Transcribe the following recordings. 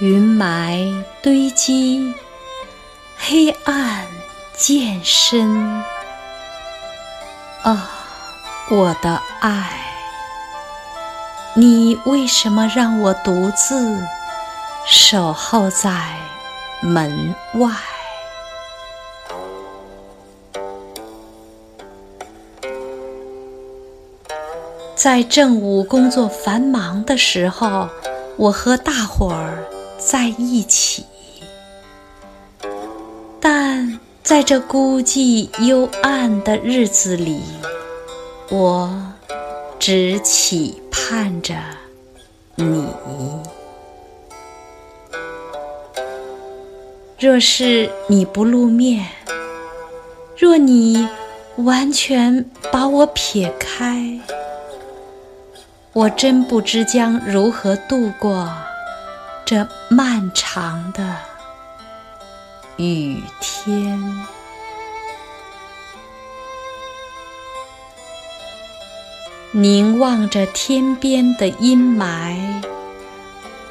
云霾堆积，黑暗渐深。啊，我的爱，你为什么让我独自守候在门外？在正午工作繁忙的时候，我和大伙儿在一起；但在这孤寂幽暗的日子里，我只期盼着你。若是你不露面，若你完全把我撇开，我真不知将如何度过这漫长的雨天。凝望着天边的阴霾，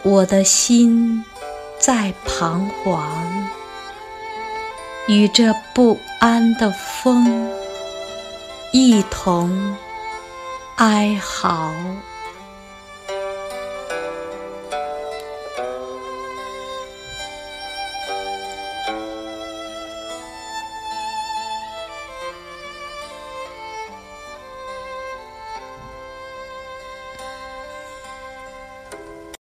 我的心在彷徨，与这不安的风一同哀嚎。